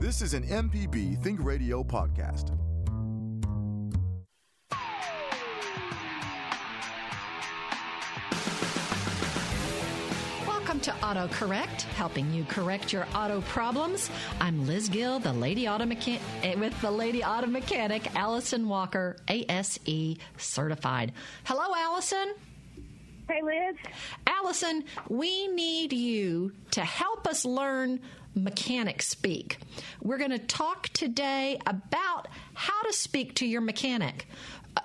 This is an MPB Think Radio podcast. Welcome to AutoCorrect, helping you correct your auto problems. I'm Liz Gill, the lady auto mechanic, eh, with the lady auto mechanic, Allison Walker, ASE certified. Hello, Allison. Hey, Liz. Allison, we need you to help us learn mechanic speak. We're going to talk today about how to speak to your mechanic.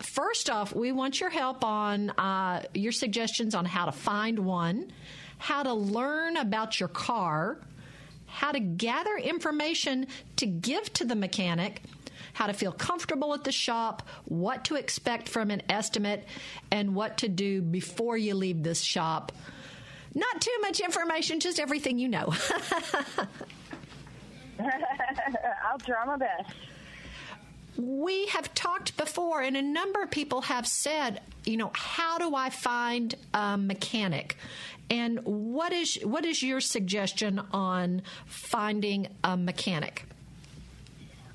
First off, we want your help on uh, your suggestions on how to find one, how to learn about your car, how to gather information to give to the mechanic, how to feel comfortable at the shop, what to expect from an estimate, and what to do before you leave this shop. Not too much information, just everything you know. I'll try my best. we have talked before, and a number of people have said, you know, how do I find a mechanic? And what is what is your suggestion on finding a mechanic?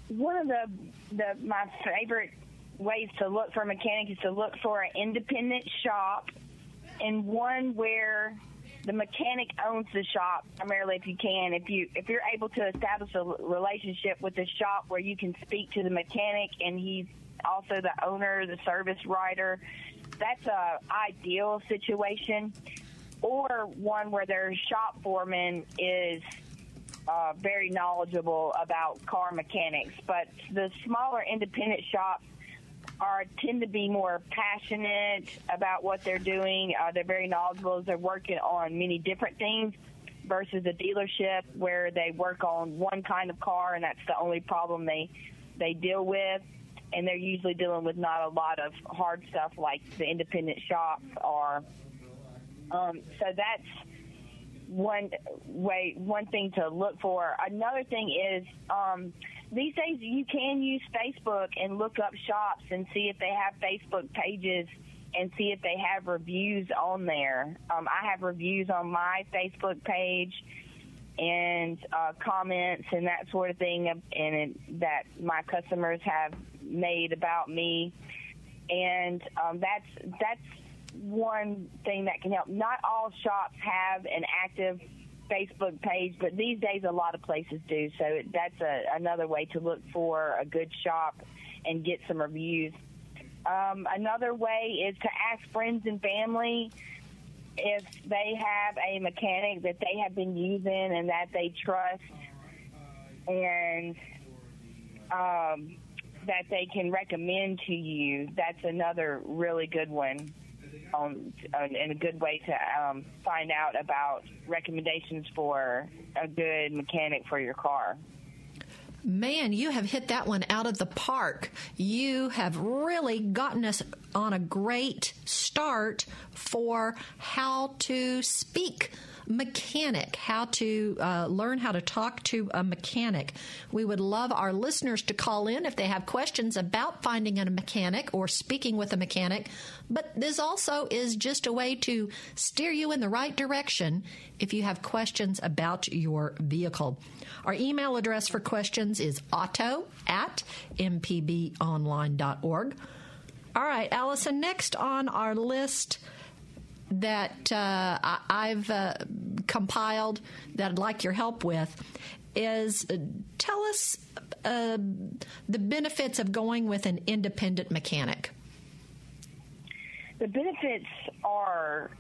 One of the, the my favorite ways to look for a mechanic is to look for an independent shop and one where the mechanic owns the shop primarily if you can. If you if you're able to establish a relationship with the shop where you can speak to the mechanic and he's also the owner the service writer that's a ideal situation. Or one where their shop foreman is uh, very knowledgeable about car mechanics. But the smaller independent shops are tend to be more passionate about what they're doing. Uh, they're very knowledgeable. They're working on many different things versus a dealership where they work on one kind of car and that's the only problem they they deal with. And they're usually dealing with not a lot of hard stuff like the independent shops are. Um, so that's one way, one thing to look for. Another thing is um, these days you can use Facebook and look up shops and see if they have Facebook pages and see if they have reviews on there. Um, I have reviews on my Facebook page and uh, comments and that sort of thing, and it, that my customers have made about me, and um, that's that's one thing that can help. Not all shops have an active Facebook page, but these days a lot of places do. So that's a, another way to look for a good shop and get some reviews. Um, another way is to ask friends and family if they have a mechanic that they have been using and that they trust, and um, that they can recommend to you. That's another really good one on, on and a good way to um, find out about recommendations for a good mechanic for your car. Man, you have hit that one out of the park. You have really gotten us on a great start for how to speak mechanic, how to uh, learn how to talk to a mechanic. We would love our listeners to call in if they have questions about finding a mechanic or speaking with a mechanic. But this also is just a way to steer you in the right direction if you have questions about your vehicle. Our email address for questions is auto at mpbonline.org. All right, Allison, next on our list that uh, I've uh, compiled that I'd like your help with is uh, tell us uh, the benefits of going with an independent mechanic. The benefits are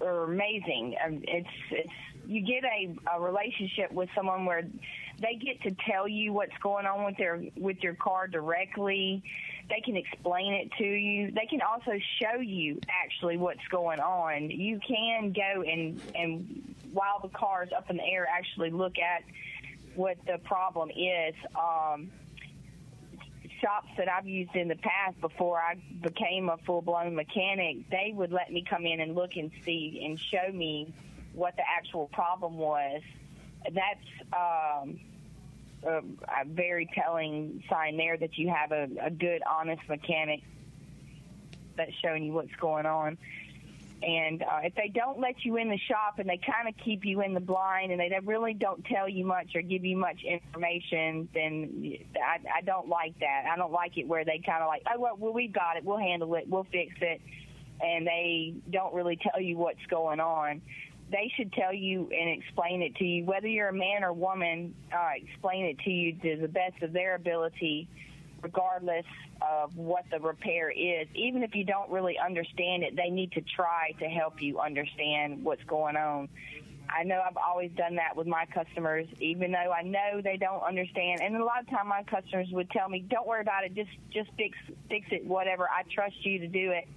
are amazing. Um, It's it's you get a, a relationship with someone where they get to tell you what's going on with their with your car directly. They can explain it to you. They can also show you actually what's going on. You can go and and while the car is up in the air, actually look at what the problem is. Um, shops that I've used in the past before I became a full blown mechanic, they would let me come in and look and see and show me what the actual problem was. That's um, a, a very telling sign there that you have a, a good, honest mechanic that's showing you what's going on. And uh, if they don't let you in the shop and they kind of keep you in the blind and they really don't tell you much or give you much information, then I, I don't like that. I don't like it where they kind of like, oh, well, well, we've got it. We'll handle it. We'll fix it. And they don't really tell you what's going on. They should tell you and explain it to you, whether you're a man or woman, uh, explain it to you to the best of their ability regardless of what the repair is. Even if you don't really understand it, they need to try to help you understand what's going on. I know I've always done that with my customers, even though I know they don't understand. And a lot of time, my customers would tell me, "Don't worry about it. Just just fix fix it. Whatever. I trust you to do it."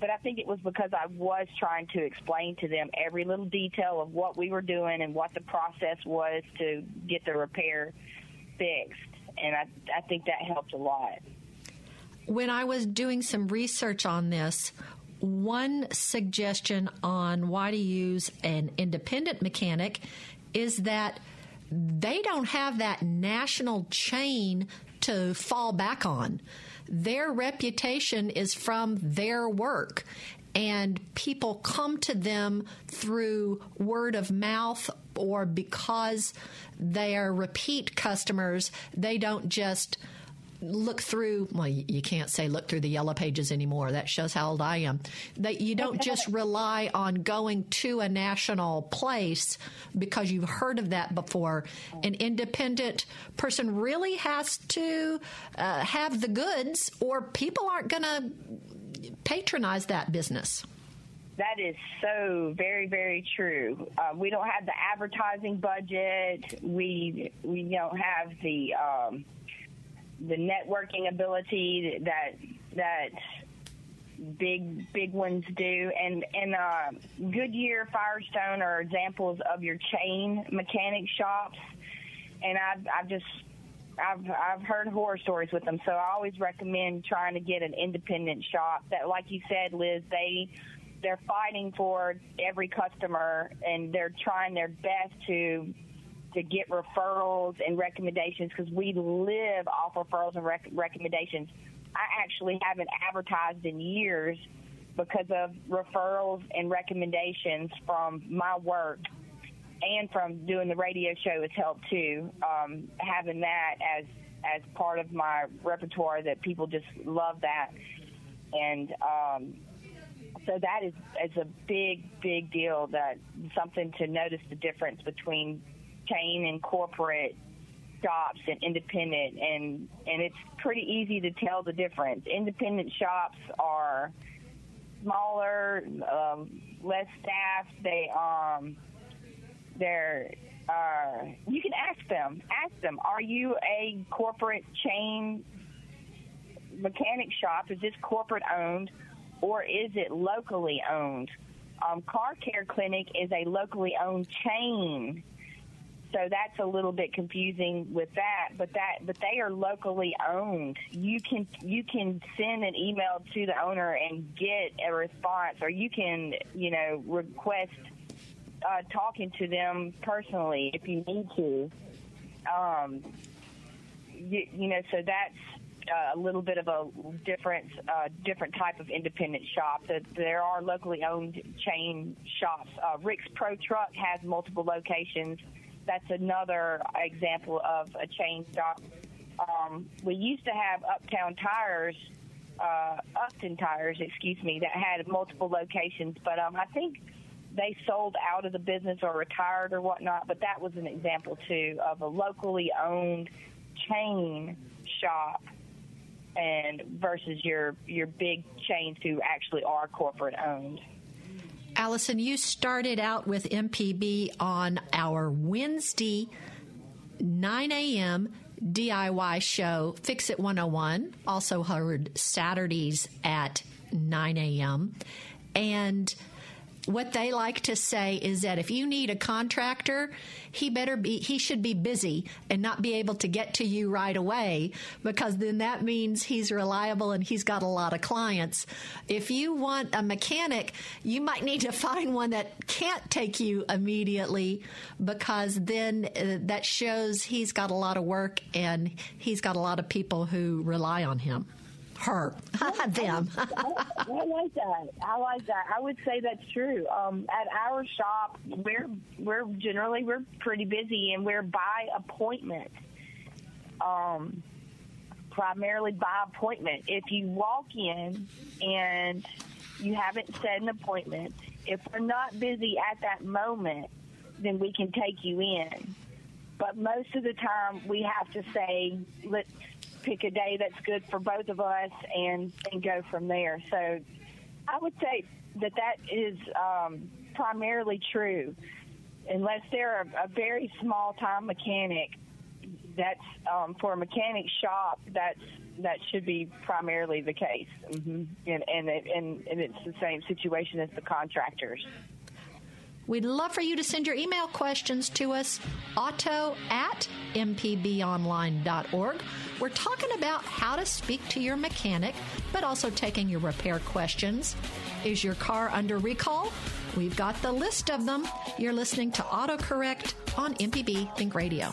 But I think it was because I was trying to explain to them every little detail of what we were doing and what the process was to get the repair fixed and I, I think that helped a lot. When I was doing some research on this, one suggestion on why to use an independent mechanic is that they don't have that national chain to fall back on. Their reputation is from their work, and people come to them through word of mouth or because they are repeat customers, they don't just look through well you can't say look through the yellow pages anymore. That shows how old i am. That you don't just rely on going to a national place because you've heard of that before. An independent person really has to uh, have the goods or people aren't going to patronize that business. That is so very, very true. Uh, we don't have the advertising budget. We we don't have the um, the networking ability that that big big ones do. And and uh, Goodyear, Firestone are examples of your chain mechanic shops. And I've I've just I've I've heard horror stories with them, so I always recommend trying to get an independent shop that, like you said, Liz, they they're fighting for every customer and they're trying their best to to get referrals and recommendations because we live off referrals and rec- recommendations. I actually haven't advertised in years because of referrals and recommendations from my work and from doing the radio show has helped too. Um, having that as as part of my repertoire that people just love that and um, so that is is a big big deal. That something to notice the difference between chain and corporate shops and independent, and and it's pretty easy to tell the difference. Independent shops are smaller, um, less staff. They um they're uh, you can ask them. Ask them, are you a corporate chain mechanic shop? Is this corporate owned? or is it locally owned? Um, Car Care Clinic is a locally owned chain, so that's a little bit confusing with that. But that, but they are locally owned. You can you can send an email to the owner and get a response, or you can you know request uh, talking to them personally if you need to. Um, you, you know, so that's uh, a little bit of a different uh, different type of independent shop. That There are locally owned chain shops. Uh, Rick's Pro Truck has multiple locations. That's another example of a chain shop. Um, we used to have Uptown Tires, uh, Upton Tires, excuse me, that had multiple locations, but um, I think they sold out of the business or retired or whatnot. But that was an example too of a locally owned chain shop and versus your your big chains who actually are corporate owned. Allison, you started out with MPB on our Wednesday 9 a.m. DIY show, Fix It 101, also heard Saturdays at 9 a.m. And what they like to say is that if you need a contractor, he better be, he should be busy and not be able to get to you right away because then that means he's reliable and he's got a lot of clients. If you want a mechanic, you might need to find one that can't take you immediately because then uh, that shows he's got a lot of work and he's got a lot of people who rely on him. Her, them. I, I like that. I like that. I would say that's true. Um, at our shop, we're we're generally we're pretty busy, and we're by appointment. Um, primarily by appointment. If you walk in and you haven't set an appointment, if we're not busy at that moment, then we can take you in. But most of the time, we have to say, let's pick a day that's good for both of us and, and go from there. So I would say that that is um, primarily true. Unless they're a, a very small time mechanic, that's um, for a mechanic shop. That's that should be primarily the case, mm-hmm. and and, it, and and it's the same situation as the contractors. We'd love for you to send your email questions to us, auto at mpbonline.org. We're talking about how to speak to your mechanic, but also taking your repair questions. Is your car under recall? We've got the list of them. You're listening to AutoCorrect on MPB Think Radio.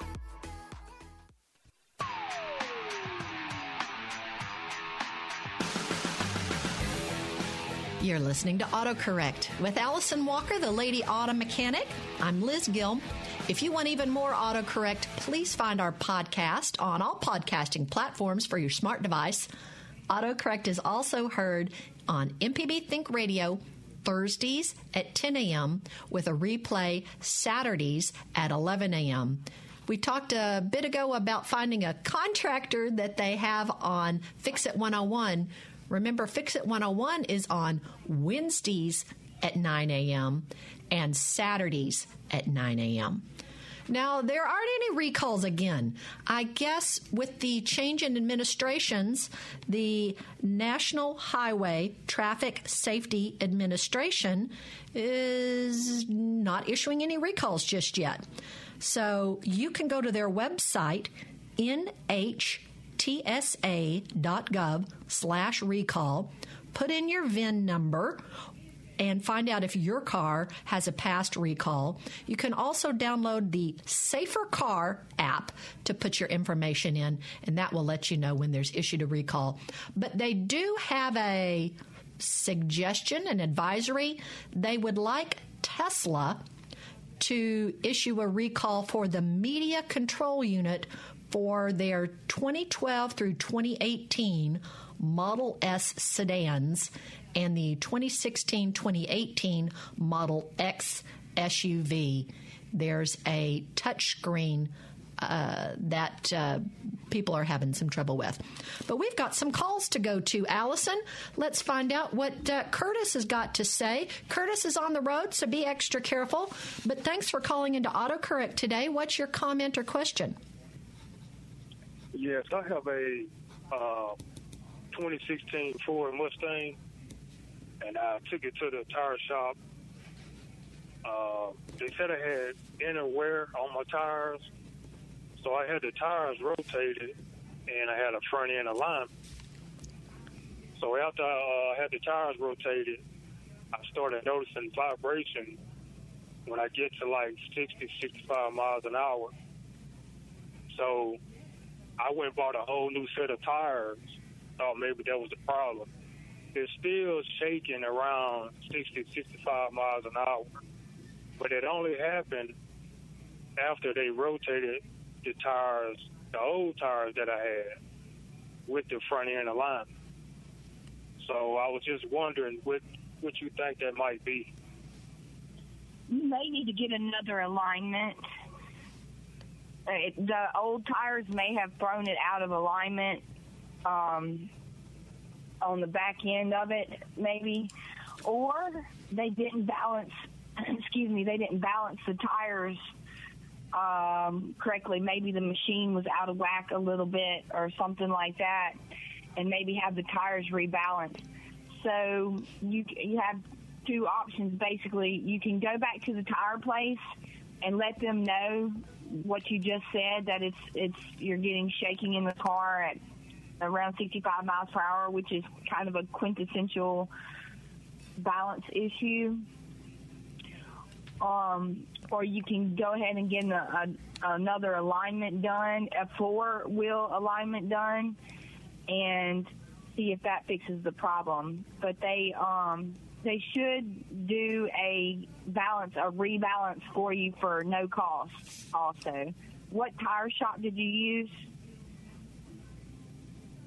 You're listening to AutoCorrect with Allison Walker, the Lady Auto Mechanic. I'm Liz Gill. If you want even more AutoCorrect, please find our podcast on all podcasting platforms for your smart device. AutoCorrect is also heard on MPB Think Radio Thursdays at 10 a.m. with a replay Saturdays at 11 a.m. We talked a bit ago about finding a contractor that they have on Fix It 101 Remember, Fix It 101 is on Wednesdays at 9 a.m. and Saturdays at 9 a.m. Now, there aren't any recalls again. I guess with the change in administrations, the National Highway Traffic Safety Administration is not issuing any recalls just yet. So you can go to their website, nh tsa.gov slash recall, put in your VIN number, and find out if your car has a past recall. You can also download the Safer Car app to put your information in, and that will let you know when there's issued a recall. But they do have a suggestion, an advisory. They would like Tesla to issue a recall for the media control unit for their 2012 through 2018 Model S sedans and the 2016 2018 Model X SUV. There's a touchscreen uh, that uh, people are having some trouble with. But we've got some calls to go to. Allison, let's find out what uh, Curtis has got to say. Curtis is on the road, so be extra careful. But thanks for calling into AutoCorrect today. What's your comment or question? Yes, I have a uh, 2016 Ford Mustang, and I took it to the tire shop. Uh, they said I had inner wear on my tires, so I had the tires rotated, and I had a front end alignment. So after I uh, had the tires rotated, I started noticing vibration when I get to like 60, 65 miles an hour. So I went and bought a whole new set of tires. Thought maybe that was the problem. It's still shaking around 60, 65 miles an hour. but it only happened after they rotated the tires, the old tires that I had, with the front end alignment. So I was just wondering what what you think that might be. You may need to get another alignment. It- the old tires may have thrown it out of alignment um, on the back end of it, maybe, or they didn't balance. Excuse me, they didn't balance the tires um, correctly. Maybe the machine was out of whack a little bit, or something like that, and maybe have the tires rebalanced. So you you have two options basically. You can go back to the tire place and let them know what you just said that it's it's you're getting shaking in the car at around 65 miles per hour, which is kind of a quintessential balance issue. Um, or you can go ahead and get a, a, another alignment done, a four wheel alignment done, and see if that fixes the problem. But they um, they should do a balance, a rebalance for you for no cost. Also, what tire shop did you use?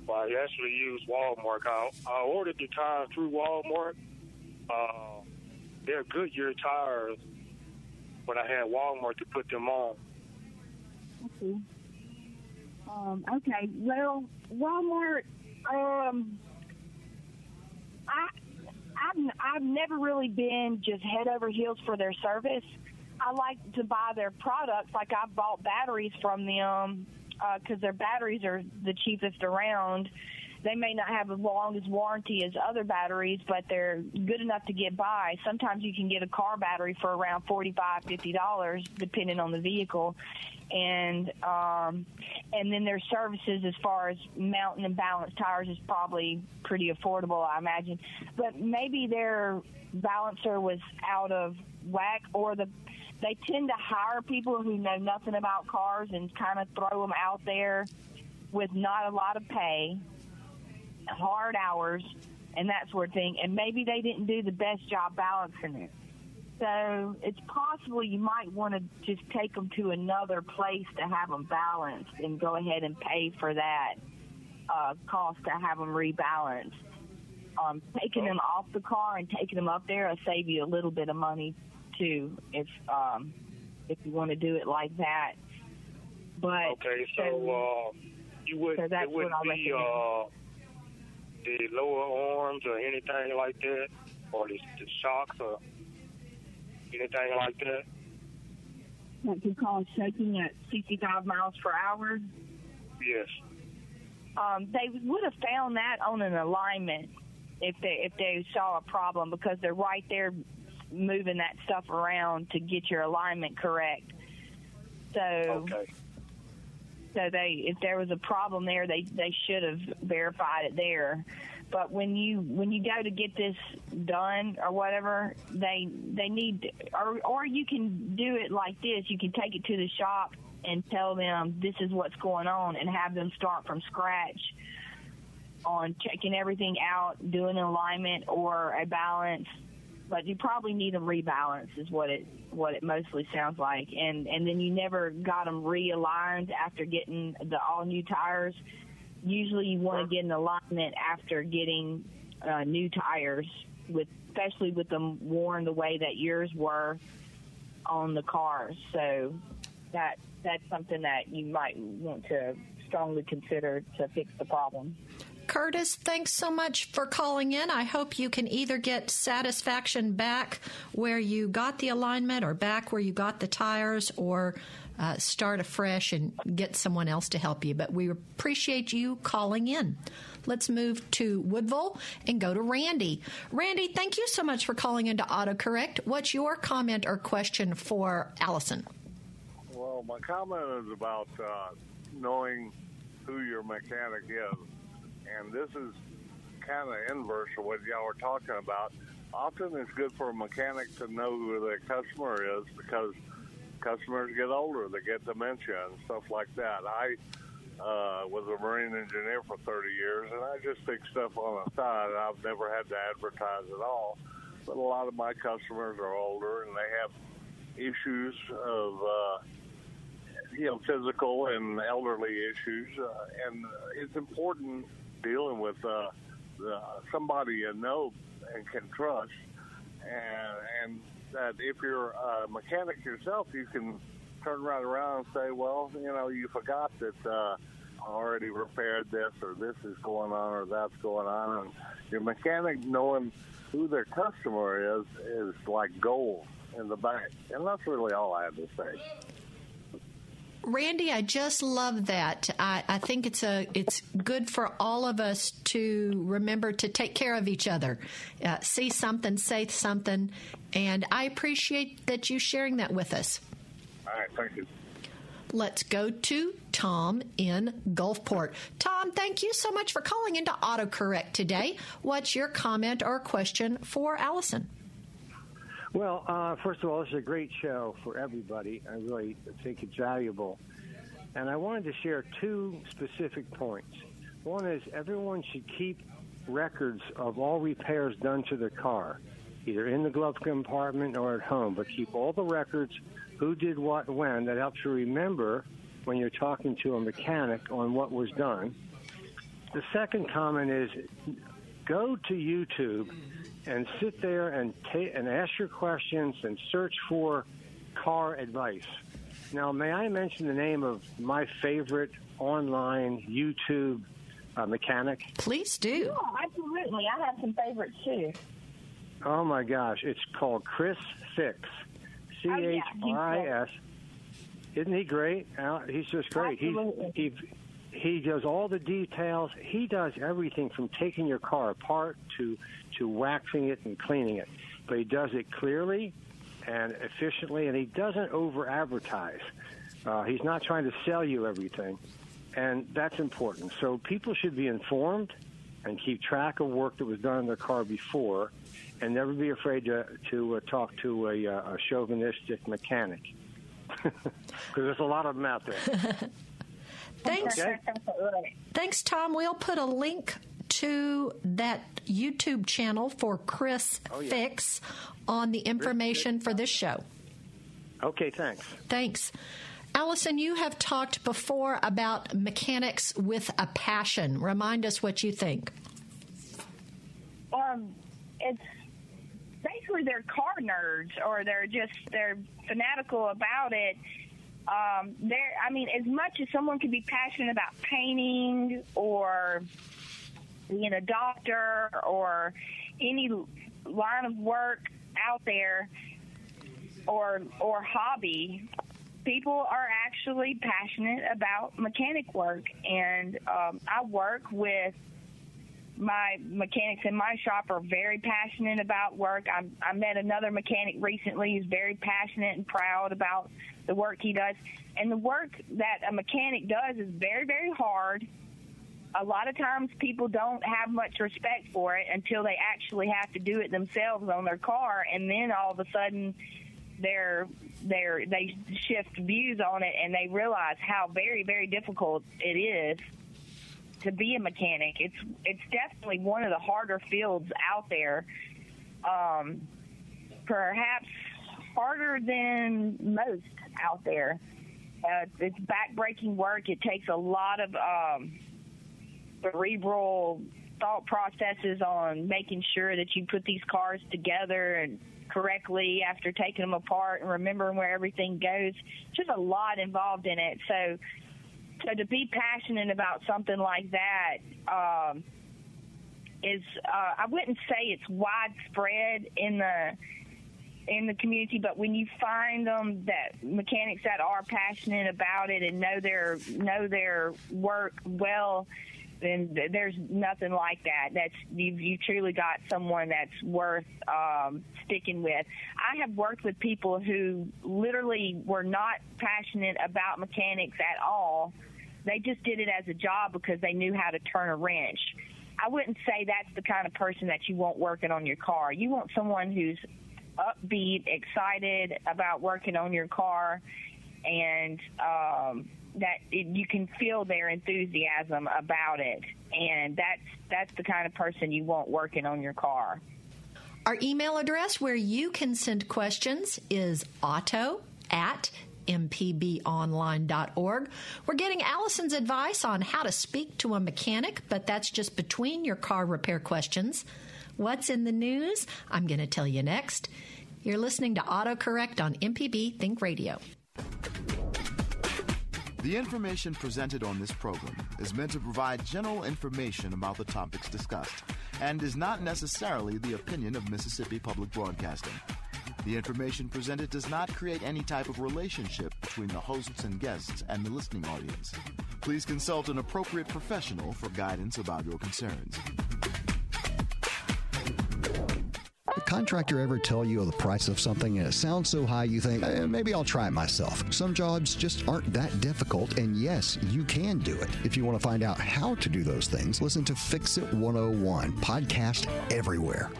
Well, I actually used Walmart. I, I ordered the tires through Walmart. Uh, they're Goodyear tires, but I had Walmart to put them on. Okay. Um, okay. Well, Walmart. Um, I, I've I've never really been just head over heels for their service. I like to buy their products. Like I bought batteries from them uh, because their batteries are the cheapest around. They may not have as long as warranty as other batteries, but they're good enough to get by. Sometimes you can get a car battery for around forty-five, fifty dollars, depending on the vehicle. And um, and then their services, as far as mountain and balance tires, is probably pretty affordable, I imagine. But maybe their balancer was out of whack, or the they tend to hire people who know nothing about cars and kind of throw them out there with not a lot of pay, hard hours, and that sort of thing. And maybe they didn't do the best job balancing it. So it's possible you might want to just take them to another place to have them balanced and go ahead and pay for that uh, cost to have them rebalanced. Um, taking them off the car and taking them up there will save you a little bit of money too, if um, if you want to do it like that. But Okay, so uh, you would so that's it wouldn't what I be uh, the lower arms or anything like that, or the, the shocks or anything like that. that could cause shaking at 65 miles per hour. Yes. Um, they would have found that on an alignment if they if they saw a problem because they're right there moving that stuff around to get your alignment correct. So Okay. So they if there was a problem there they they should have verified it there. But when you when you go to get this done or whatever they they need or or you can do it like this. You can take it to the shop and tell them this is what's going on and have them start from scratch on checking everything out doing an alignment or a balance but you probably need a rebalance is what it what it mostly sounds like. And and then you never got them realigned after getting the all new tires. Usually you want to get an alignment after getting uh, new tires with especially with them worn the way that yours were on the cars so that that's something that you might want to strongly consider to fix the problem Curtis, thanks so much for calling in. I hope you can either get satisfaction back where you got the alignment or back where you got the tires or uh, start afresh and get someone else to help you. But we appreciate you calling in. Let's move to Woodville and go to Randy. Randy, thank you so much for calling into AutoCorrect. What's your comment or question for Allison? Well, my comment is about uh, knowing who your mechanic is. And this is kind of inverse of what y'all were talking about. Often it's good for a mechanic to know who their customer is because customers get older, they get dementia and stuff like that. I uh, was a marine engineer for 30 years, and I just fix stuff on the side. and I've never had to advertise at all. But a lot of my customers are older, and they have issues of uh, you know physical and elderly issues, uh, and it's important dealing with uh, the, somebody you know and can trust, and, and that if you're a mechanic yourself, you can turn right around and say, well, you know, you forgot that. Uh, already repaired this or this is going on or that's going on. And your mechanic knowing who their customer is is like gold in the bank. And that's really all i have to say Randy, I just love that. I, I, think it's a it's good for all of us to remember to take care of each other. Uh, see something, say something, and I appreciate that you sharing that with us. All right, thank you. Let's go to Tom in Gulfport. Tom, thank you so much for calling into AutoCorrect today. What's your comment or question for Allison? Well, uh, first of all, this is a great show for everybody. I really think it's valuable. And I wanted to share two specific points. One is everyone should keep records of all repairs done to their car, either in the glove compartment or at home, but keep all the records who did what when. That helps you remember when you're talking to a mechanic on what was done. The second comment is go to YouTube and sit there and ta- and ask your questions and search for car advice. Now, may I mention the name of my favorite online YouTube uh, mechanic? Please do. Yeah, absolutely. I have some favorites too. Oh my gosh, it's called Chris Fix. C H I S. Isn't he great? He's just great. He's, he he does all the details. He does everything from taking your car apart to to waxing it and cleaning it. But he does it clearly and efficiently, and he doesn't over advertise. Uh, he's not trying to sell you everything, and that's important. So people should be informed and keep track of work that was done in their car before, and never be afraid to to uh, talk to a, uh, a chauvinistic mechanic because there's a lot of them out there. Thanks. Okay. Thanks, Tom. We'll put a link to that YouTube channel for Chris oh, yeah. Fix on the information for this show. Okay, thanks. Thanks. Allison, you have talked before about mechanics with a passion. Remind us what you think. Um, it's basically they're car nerds, or they're just they're fanatical about it um, there, I mean, as much as someone could be passionate about painting or being a doctor or any line of work out there or or hobby, people are actually passionate about mechanic work, and um, I work with my mechanics in my shop are very passionate about work. I, I met another mechanic recently who's very passionate and proud about the work he does. And the work that a mechanic does is very, very hard. A lot of times people don't have much respect for it until they actually have to do it themselves on their car, and then all of a sudden they shift views on it and they realize how very, very difficult it is to be a mechanic. It's it's definitely one of the harder fields out there. Um, perhaps harder than most out there. Uh, it's backbreaking work. It takes a lot of um, cerebral thought processes on making sure that you put these cars together and correctly after taking them apart and remembering where everything goes. Just a lot involved in it. So so to be passionate about something like that um, is, uh, I wouldn't say it's widespread in the in the community, but when you find them that mechanics that are passionate about it and know their know their work well, then there's nothing like that. That's you've you truly got someone that's worth um, sticking with. I have worked with people who literally were not passionate about mechanics at all they just did it as a job because they knew how to turn a wrench. I wouldn't say that's the kind of person that you want working on your car. You want someone who's upbeat, excited about working on your car, and um, that it, you can feel their enthusiasm about it. And that's that's the kind of person you want working on your car. Our email address where you can send questions is auto at mpbonline.org. We're getting Allison's advice on how to speak to a mechanic, but that's just between your car repair questions. What's in the news? I'm going to tell you next. You're listening to AutoCorrect on MPB Think Radio. The information presented on this program is meant to provide general information about the topics discussed and is not necessarily the opinion of Mississippi Public Broadcasting. The information presented does not create any type of relationship between the hosts and guests and the listening audience. Please consult an appropriate professional for guidance about your concerns. Contractor ever tell you the price of something and it sounds so high you think, eh, maybe I'll try it myself? Some jobs just aren't that difficult, and yes, you can do it. If you want to find out how to do those things, listen to Fix It 101, podcast everywhere.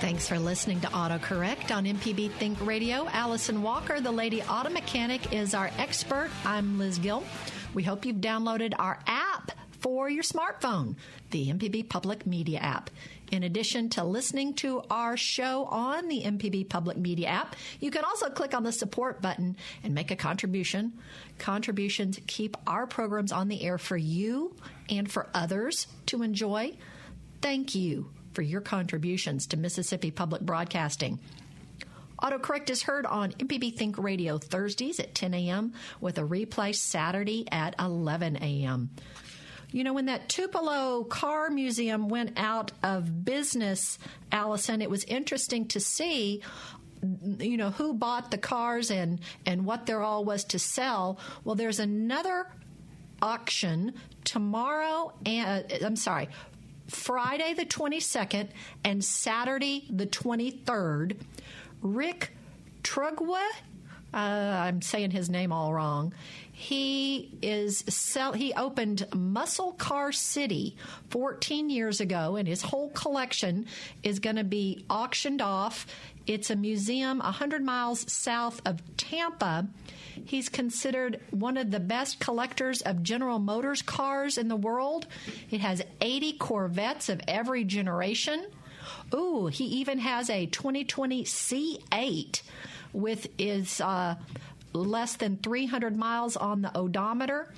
Thanks for listening to AutoCorrect on MPB Think Radio. Allison Walker, the Lady Auto Mechanic, is our expert. I'm Liz Gill. We hope you've downloaded our app for your smartphone, the MPB Public Media app. In addition to listening to our show on the MPB Public Media app, you can also click on the support button and make a contribution. Contributions keep our programs on the air for you and for others to enjoy. Thank you for your contributions to Mississippi Public Broadcasting. AutoCorrect is heard on MPB Think Radio Thursdays at 10 a.m. with a replay Saturday at 11 a.m. You know, when that Tupelo Car Museum went out of business, Allison, it was interesting to see you know who bought the cars and and what there all was to sell well there's another auction tomorrow and uh, i'm sorry friday the 22nd and saturday the 23rd rick trugwa uh, I'm saying his name all wrong. He is sell. He opened Muscle Car City 14 years ago, and his whole collection is going to be auctioned off. It's a museum 100 miles south of Tampa. He's considered one of the best collectors of General Motors cars in the world. It has 80 Corvettes of every generation. Ooh, he even has a 2020 C8 with is uh, less than 300 miles on the odometer,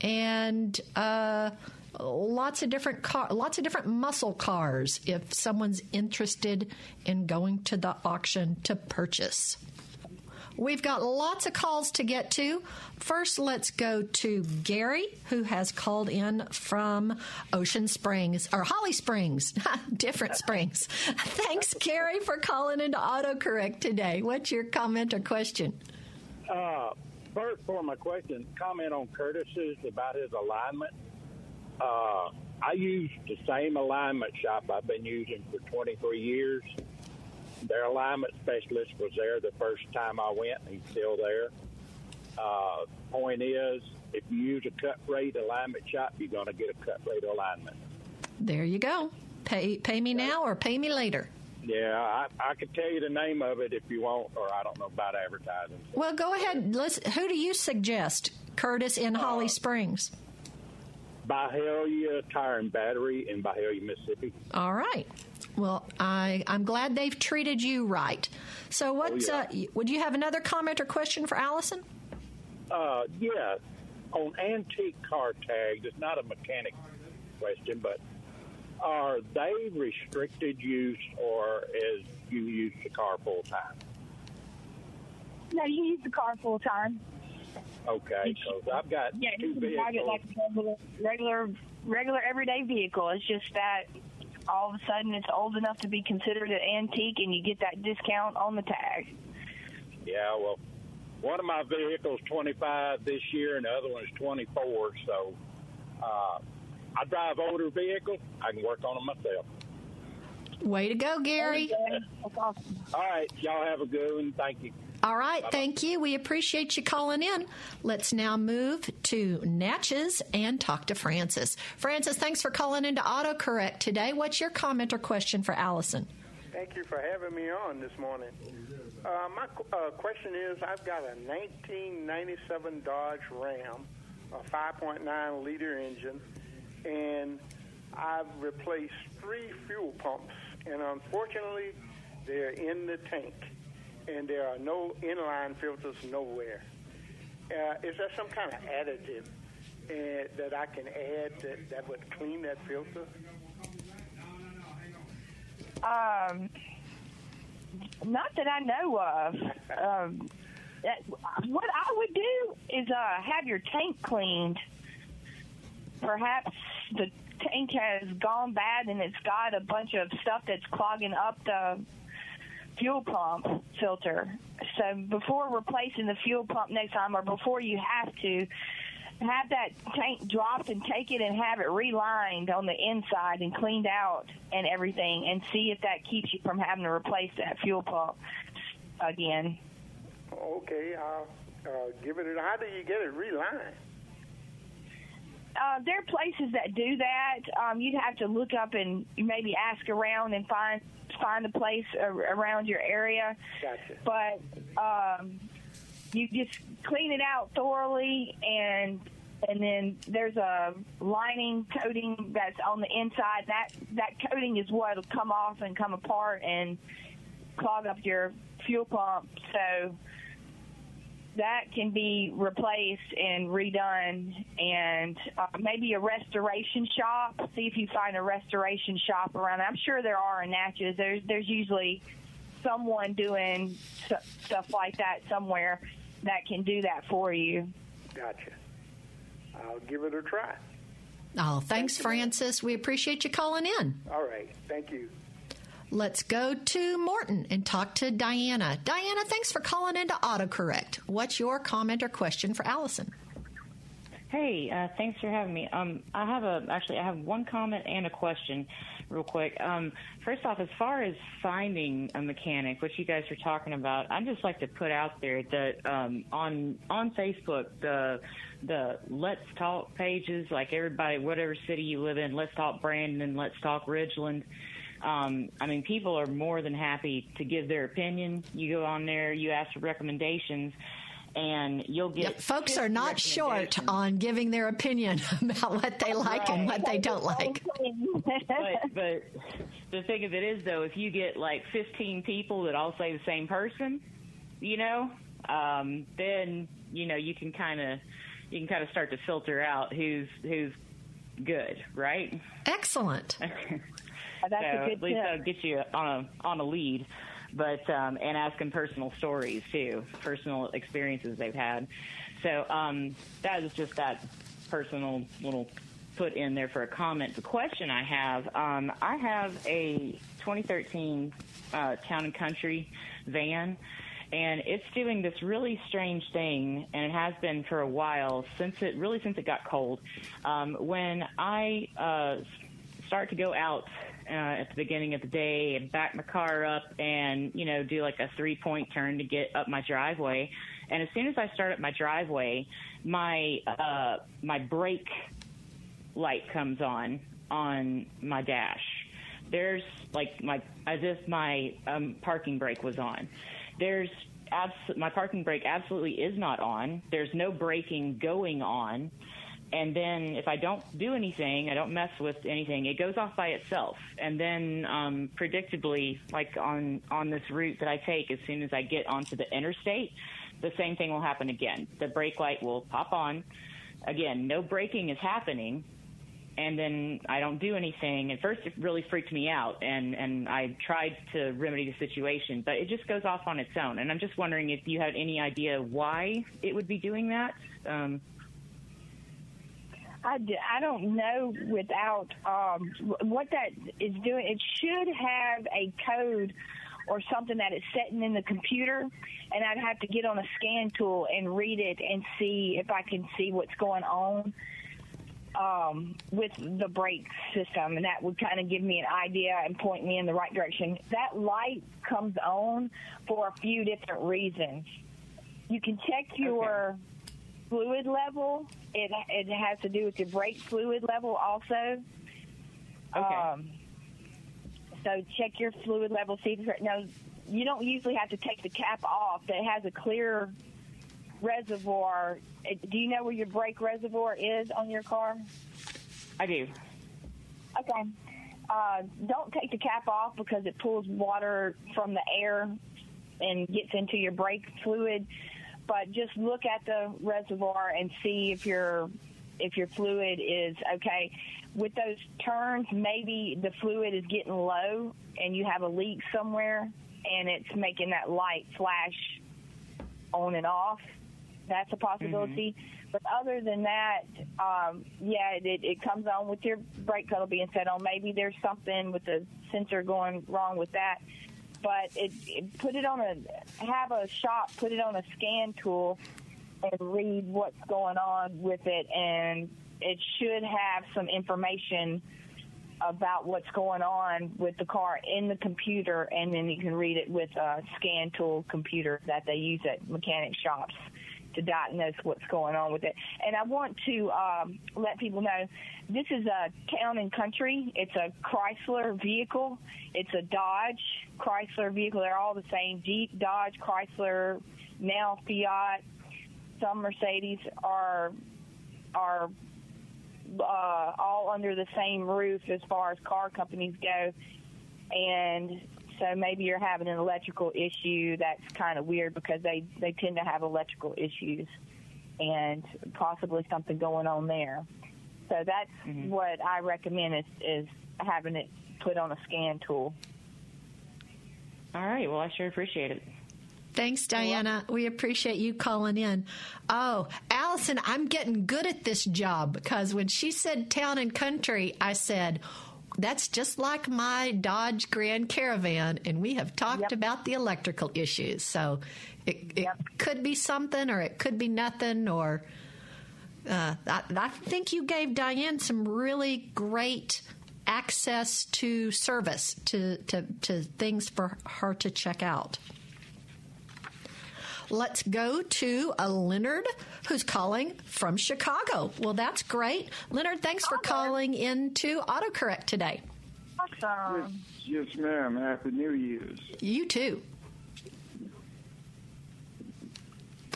and uh, lots of different car, lots of different muscle cars. If someone's interested in going to the auction to purchase. We've got lots of calls to get to. First, let's go to Gary, who has called in from Ocean Springs or Holly Springs, different springs. Thanks, Gary, for calling into AutoCorrect today. What's your comment or question? Uh, first, for my question, comment on Curtis's about his alignment. Uh, I use the same alignment shop I've been using for 23 years. Their alignment specialist was there the first time I went, and he's still there. Uh, point is, if you use a cut rate alignment shop, you're going to get a cut rate alignment. There you go. Pay pay me now or pay me later. Yeah, I, I could tell you the name of it if you want, or I don't know about advertising. Well, go ahead. Let's. Who do you suggest, Curtis in Holly Springs? Byhalia Tire and Battery in Byhalia, Mississippi. All right. Well, I I'm glad they've treated you right. So, what's yeah. uh, would you have another comment or question for Allison? Uh, yeah, on antique car tags, it's not a mechanic question, but are they restricted use or is you use the car full time? No, you use the car full time. Okay, because I've got Yeah, two drive it like a regular, regular, regular everyday vehicle. It's just that all of a sudden it's old enough to be considered an antique, and you get that discount on the tag. Yeah, well, one of my vehicles 25 this year, and the other one is 24. So uh, I drive older vehicles. I can work on them myself. Way to go, Gary. Awesome. All right, y'all have a good one. Thank you. All right, thank you. We appreciate you calling in. Let's now move to Natchez and talk to Francis. Francis, thanks for calling into AutoCorrect today. What's your comment or question for Allison? Thank you for having me on this morning. Uh, my uh, question is I've got a 1997 Dodge Ram a 5.9 liter engine, and I've replaced three fuel pumps, and unfortunately, they're in the tank, and there are no inline filters nowhere. Uh, is there some kind of additive uh, that I can add that, that would clean that filter? Um, not that I know of. Um, that, what I would do is uh, have your tank cleaned. Perhaps the tank has gone bad and it's got a bunch of stuff that's clogging up the fuel pump filter. So before replacing the fuel pump next time, or before you have to, have that tank dropped and take it and have it relined on the inside and cleaned out and everything, and see if that keeps you from having to replace that fuel pump again. Okay, I'll uh, give it. How do you get it relined? Uh, there are places that do that. Um, you'd have to look up and maybe ask around and find find a place around your area. Gotcha. But um, you just clean it out thoroughly and and then there's a lining coating that's on the inside. That that coating is what'll come off and come apart and clog up your fuel pump. So that can be replaced and redone and uh, maybe a restoration shop. See if you find a restoration shop around. I'm sure there are in natchez. There's there's usually someone doing stuff like that somewhere that can do that for you. Gotcha. I'll give it a try. Oh thanks Thank francis. We appreciate you calling in. All right. Thank you Let's go to Morton and talk to Diana. Diana, thanks for calling into AutoCorrect. What's your comment or question for Allison? Hey, uh, thanks for having me. Um, I have a actually I have one comment and a question, real quick. Um, first off, as far as finding a mechanic, which you guys are talking about, I'd just like to put out there that um, on on Facebook the the Let's Talk pages, like everybody, whatever city you live in, Let's Talk Brandon, Let's Talk Ridgeland um, I mean, people are more than happy to give their opinion. You go on there, you ask for recommendations, and you'll get. Yep, folks are not short on giving their opinion about what they like right. and what they don't like. but, but the thing of it is, though, if you get like 15 people that all say the same person, you know, um, then you know you can kind of you can kind of start to filter out who's who's good, right? Excellent. That's so a good at least that'll get you on a on a lead. But um, and ask them personal stories too, personal experiences they've had. So um, that is just that personal little put in there for a comment. The question I have, um, I have a 2013 uh, Town and Country van, and it's doing this really strange thing, and it has been for a while since it really since it got cold. Um, when I uh, start to go out uh, at the beginning of the day and back my car up and you know do like a three point turn to get up my driveway. And as soon as I start up my driveway, my uh, my brake light comes on on my dash. There's like my as if my um, parking brake was on. There's abs- my parking brake absolutely is not on. There's no braking going on and then if I don't do anything, I don't mess with anything, it goes off by itself. And then um, predictably, like on on this route that I take, as soon as I get onto the interstate, the same thing will happen again. The brake light will pop on. Again, no braking is happening, and then I don't do anything. At first, it really freaked me out, and and I tried to remedy the situation, but it just goes off on its own. And I'm just wondering if you had any idea why it would be doing that. Um, I, I don't know without um, what that is doing. It should have a code or something that is setting in the computer, and I'd have to get on a scan tool and read it and see if I can see what's going on um, with the brake system, and that would kind of give me an idea and point me in the right direction. That light comes on for a few different reasons. You can check your okay fluid level. It it has to do with your brake fluid level also. Okay. Um, so check your fluid level. See if no, you don't usually have to take the cap off. It has a clear reservoir. Do you know where your brake reservoir is on your car? I do. Okay. Uh, don't take the cap off because it pulls water from the air and gets into your brake fluid. But just look at the reservoir and see if your if your fluid is okay. With those turns, maybe the fluid is getting low and you have a leak somewhere, and it's making that light flash on and off. That's a possibility. But other than that, um, yeah, it, it comes on with your brake pedal being set on. Maybe there's something with the sensor going wrong with that. But it, it put it on a have a shop put it on a scan tool and read what's going on with it, and it should have some information about what's going on with the car in the computer, and then you can read it with a scan tool computer that they use at mechanic shops to diagnose what's going on with it. And I want to um, let people know this is a town and country. It's a Chrysler vehicle. It's a Dodge Chrysler vehicle. They're all the same. Jeep, Dodge, Chrysler, now Fiat. Some Mercedes are are uh, all under the same roof as far as car companies go. And so maybe you're having an electrical issue that's kind of weird because they, they tend to have electrical issues and possibly something going on there. So that's mm-hmm. what I recommend is, is having it put on a scan tool. All right. Well, I sure appreciate it. Thanks, Diana. We appreciate you calling in. Oh, Allison, I'm getting good at this job because when she said town and country, I said, that's just like my Dodge Grand Caravan, and we have talked about the electrical issues. So it, it could be something, or it could be nothing, or uh, I, I think you gave Diane some really great access to service, to, to, to things for her to check out. Let's go to a Leonard who's calling from Chicago. Well, that's great. Leonard, thanks for calling into AutoCorrect today. Awesome. Yes, ma'am. Happy New Year's. You too.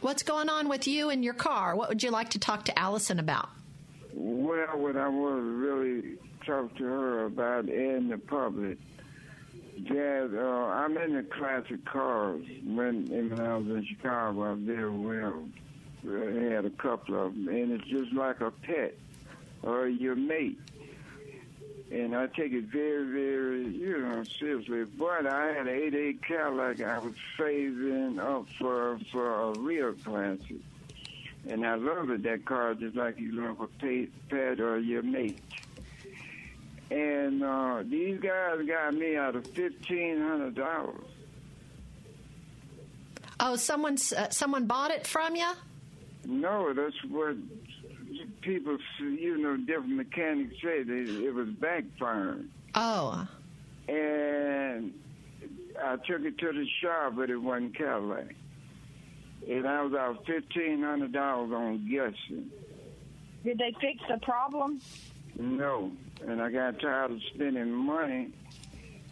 What's going on with you and your car? What would you like to talk to Allison about? Well, what I want to really talk to her about in the public, that uh, I'm in the classic cars. When, when I was in Chicago, I there well. I had a couple of them, and it's just like a pet or your mate. And I take it very, very, you know, seriously. But I had an 88 Cadillac I was saving up for for a real classic. And I love it, that car, just like you love a pet or your mate. And uh, these guys got me out of $1,500. Oh, someone's uh, someone bought it from you? No, that's what people, you know, different mechanics say. They, it was backfiring. Oh, And I took it to the shop, but it wasn't Cadillac. And I was out $1,500 on guessing. Did they fix the problem? No. And I got tired of spending money,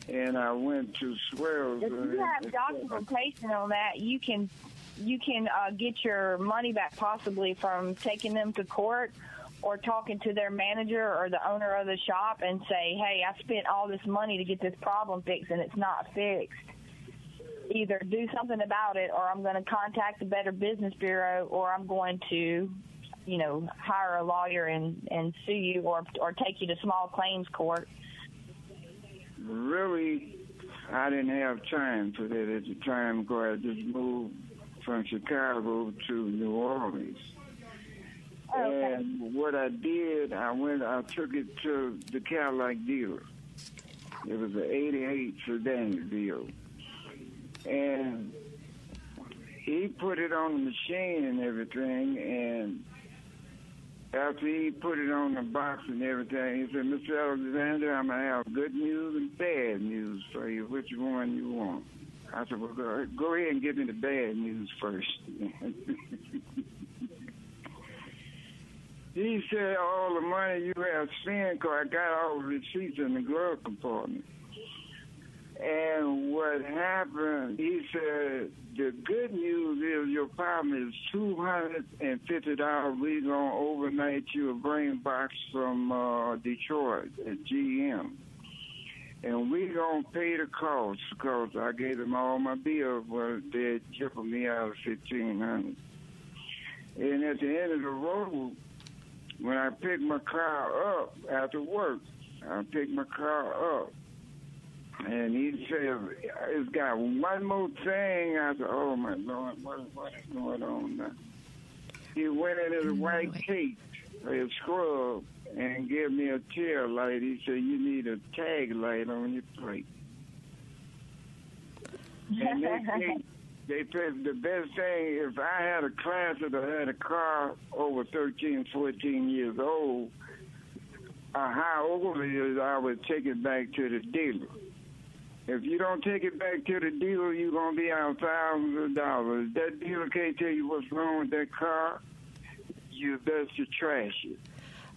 and I went to Swells. If you have documentation on that, you can you can uh, get your money back possibly from taking them to court or talking to their manager or the owner of the shop and say, "Hey, I spent all this money to get this problem fixed and it's not fixed." Either do something about it, or I'm going to contact the Better Business Bureau, or I'm going to, you know, hire a lawyer and and sue you, or or take you to small claims court. really, I didn't have time for that at the time because I just moved from Chicago to New Orleans. Oh, and what I did, I went, I took it to the Cadillac dealer. It was an 88 sedan deal. And he put it on the machine and everything, and after he put it on the box and everything, he said, Mr. Alexander, I'm going to have good news and bad news for you. Which one you want? I said, well, go, go ahead and give me the bad news first. he said, all the money you have spent, 'cause I got all the receipts in the glove compartment. And what happened, he said, the good news is your problem is $250. We're going to overnight you a brain box from uh, Detroit at GM. And we going to pay the cost because I gave them all my bills, but they chipped me out of 1500 And at the end of the road, when I picked my car up after work, I picked my car up and he said, it's got one more thing. I said, oh, my Lord, what, what is going on now? He went into the white cape, a scrub, and gave me a tail light. He said, you need a tag light on your plate. and they, they, they said the best thing, if I had a class that had a car over 13, 14 years old, uh, how old it is, I would take it back to the dealer. If you don't take it back to the dealer, you're going to be out thousands of dollars. That dealer can't tell you what's wrong with that car. You best to trash it.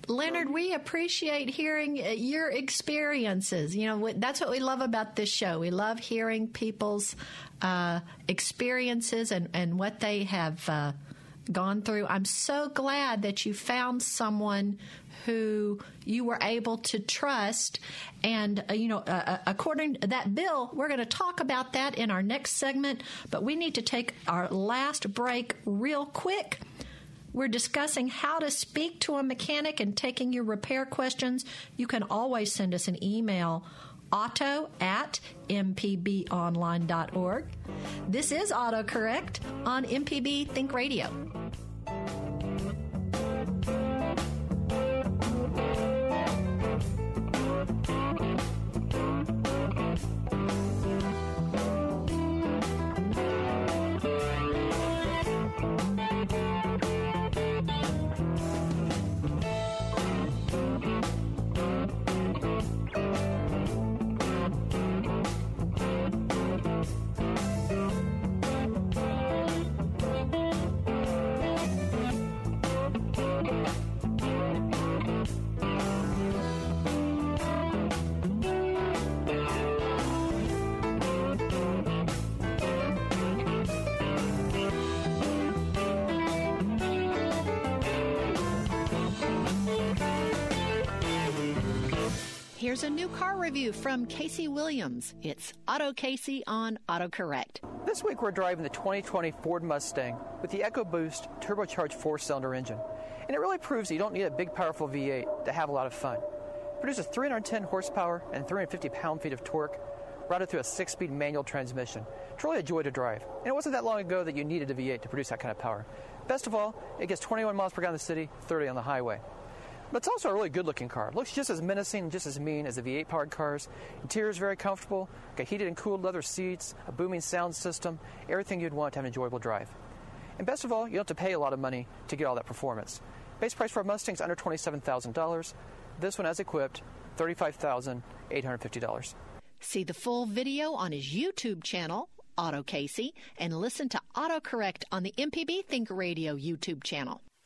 Leonard, we appreciate hearing uh, your experiences. You know, that's what we love about this show. We love hearing people's uh, experiences and, and what they have uh, gone through. I'm so glad that you found someone who you were able to trust. And, uh, you know, uh, uh according to that bill, we're going to talk about that in our next segment, but we need to take our last break real quick. We're discussing how to speak to a mechanic and taking your repair questions. You can always send us an email auto at mpbonline.org. This is AutoCorrect on MPB Think Radio. Here's a new car review from Casey Williams. It's Auto Casey on AutoCorrect. This week we're driving the 2020 Ford Mustang with the EcoBoost turbocharged four-cylinder engine. And it really proves that you don't need a big powerful V8 to have a lot of fun. It produces 310 horsepower and 350 pound-feet of torque routed through a six-speed manual transmission. It's really a joy to drive. And it wasn't that long ago that you needed a V8 to produce that kind of power. Best of all, it gets 21 miles per gallon in the city, 30 on the highway. But it's also a really good looking car. It looks just as menacing just as mean as the V8 powered cars. Interior is very comfortable, got heated and cooled leather seats, a booming sound system, everything you'd want to have an enjoyable drive. And best of all, you don't have to pay a lot of money to get all that performance. Base price for a Mustang is under $27,000. This one, as equipped, $35,850. See the full video on his YouTube channel, Auto Casey, and listen to AutoCorrect on the MPB Think Radio YouTube channel.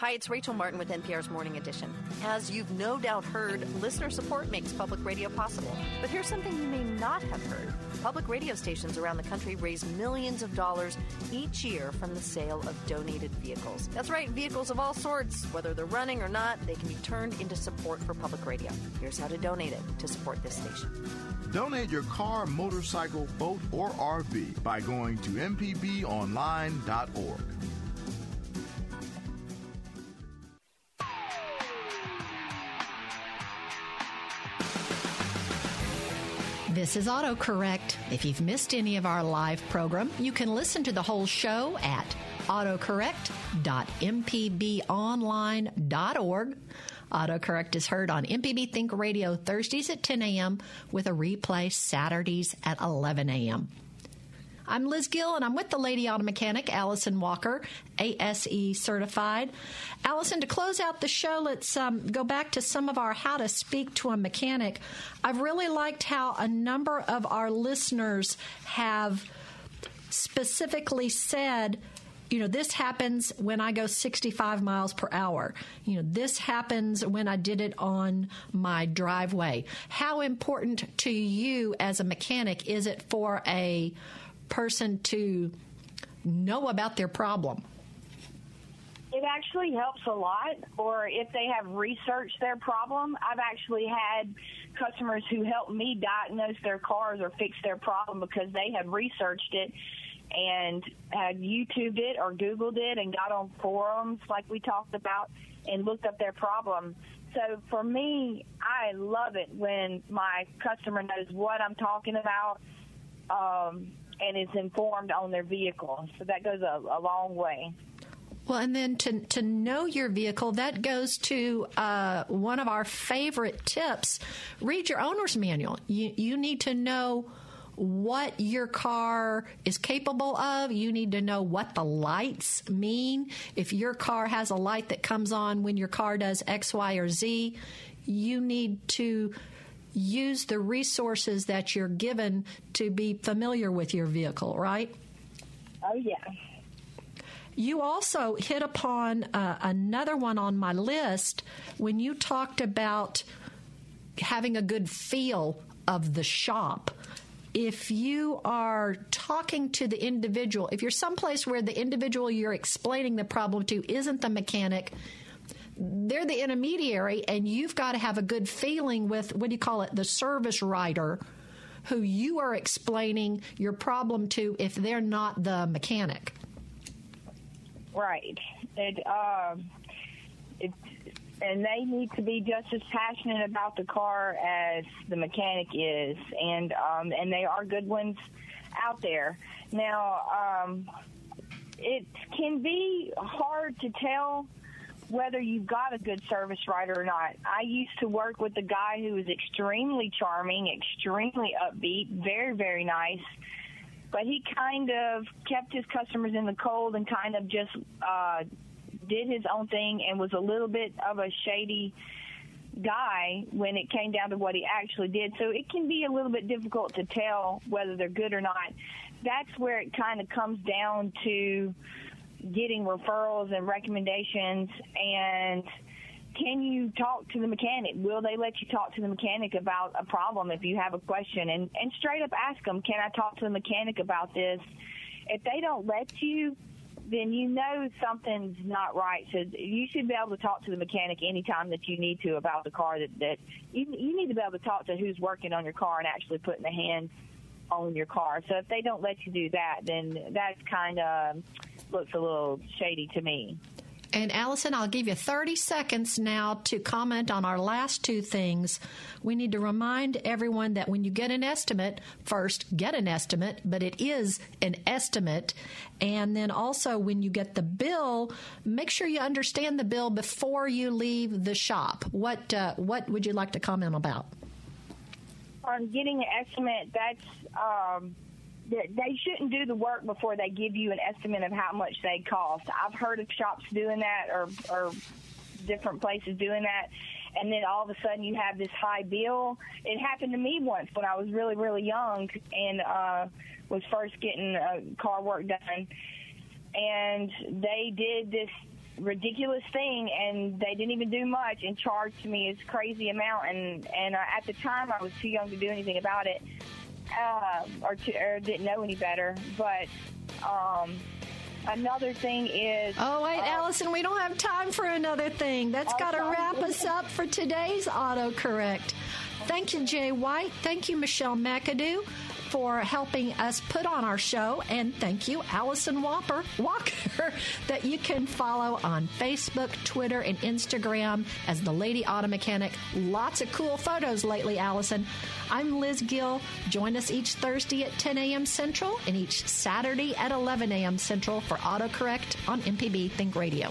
Hi, it's Rachel Martin with NPR's Morning Edition. As you've no doubt heard, listener support makes public radio possible. But here's something you may not have heard. Public radio stations around the country raise millions of dollars each year from the sale of donated vehicles. That's right, vehicles of all sorts. Whether they're running or not, they can be turned into support for public radio. Here's how to donate it to support this station. Donate your car, motorcycle, boat, or RV by going to mpbonline.org. This is AutoCorrect. If you've missed any of our live program, you can listen to the whole show at autocorrect.mpbonline.org. AutoCorrect is heard on MPB Think Radio Thursdays at 10 a.m. with a replay Saturdays at 11 a.m. I'm Liz Gill, and I'm with the Lady Auto Mechanic, Allison Walker, ASE certified. Allison, to close out the show, let's um, go back to some of our how to speak to a mechanic. I've really liked how a number of our listeners have specifically said, you know, this happens when I go 65 miles per hour. You know, this happens when I did it on my driveway. How important to you as a mechanic is it for a person to know about their problem? It actually helps a lot. Or if they have researched their problem, I've actually had customers who helped me diagnose their cars or fix their problem because they had researched it and had YouTubed it or Googled it and got on forums like we talked about and looked up their problem. So for me, I love it when my customer knows what I'm talking about um, and is informed on their vehicle. So that goes a, a long way. Well, and then to, to know your vehicle, that goes to uh, one of our favorite tips. Read your owner's manual. You, you need to know what your car is capable of. You need to know what the lights mean. If your car has a light that comes on when your car does X, Y, or Z, you need to use the resources that you're given to be familiar with your vehicle, right? Oh, yeah. You also hit upon uh, another one on my list when you talked about having a good feel of the shop if you are talking to the individual, if you're someplace where the individual you're explaining the problem to isn't the mechanic, they're the intermediary, and you've got to have a good feeling with what do you call it, the service writer who you are explaining your problem to if they're not the mechanic. Right. It, um, it and they need to be just as passionate about the car as the mechanic is, and um, and they are good ones out there. Now, um, it can be hard to tell whether you've got a good service writer or not. I used to work with a guy who was extremely charming, extremely upbeat, very very nice. But he kind of kept his customers in the cold and kind of just uh, did his own thing and was a little bit of a shady guy when it came down to what he actually did. So it can be a little bit difficult to tell whether they're good or not. That's where it kind of comes down to getting referrals and recommendations and can you talk to the mechanic? Will they let you talk to the mechanic about a problem if you have a question? And, and straight up ask them, can I talk to the mechanic about this? If they don't let you, then you know something's not right. So you should be able to talk to the mechanic anytime that you need to about the car. That that you, you need to be able to talk to who's working on your car and actually putting the hands on your car. So if they don't let you do that, then that kind of looks a little shady to me. And Allison, I'll give you 30 seconds now to comment on our last two things. We need to remind everyone that when you get an estimate, first get an estimate, but it is an estimate. And then also when you get the bill, make sure you understand the bill before you leave the shop. What uh, what would you like to comment about? On getting an estimate, that's um, they shouldn't do the work before they give you an estimate of how much they cost. I've heard of shops doing that or, or different places doing that. And then all of a sudden you have this high bill. It happened to me once when I was really, really young and uh, was first getting uh, car work done. And they did this ridiculous thing and they didn't even do much and charged me this crazy amount and and uh, at the time I was too young to do anything about it uh, or, to, or didn't know any better. But um, another thing is. Oh, wait, uh, Allison, we don't have time for another thing. That's got to wrap us up for today's autocorrect. Thank you, Jay White. Thank you, Michelle McAdoo for helping us put on our show. And thank you, Allison Whopper, Walker, that you can follow on Facebook, Twitter, and Instagram as the Lady Auto Mechanic. Lots of cool photos lately, Allison. I'm Liz Gill. Join us each Thursday at 10 a.m. Central and each Saturday at 11 a.m. Central for AutoCorrect on MPB Think Radio.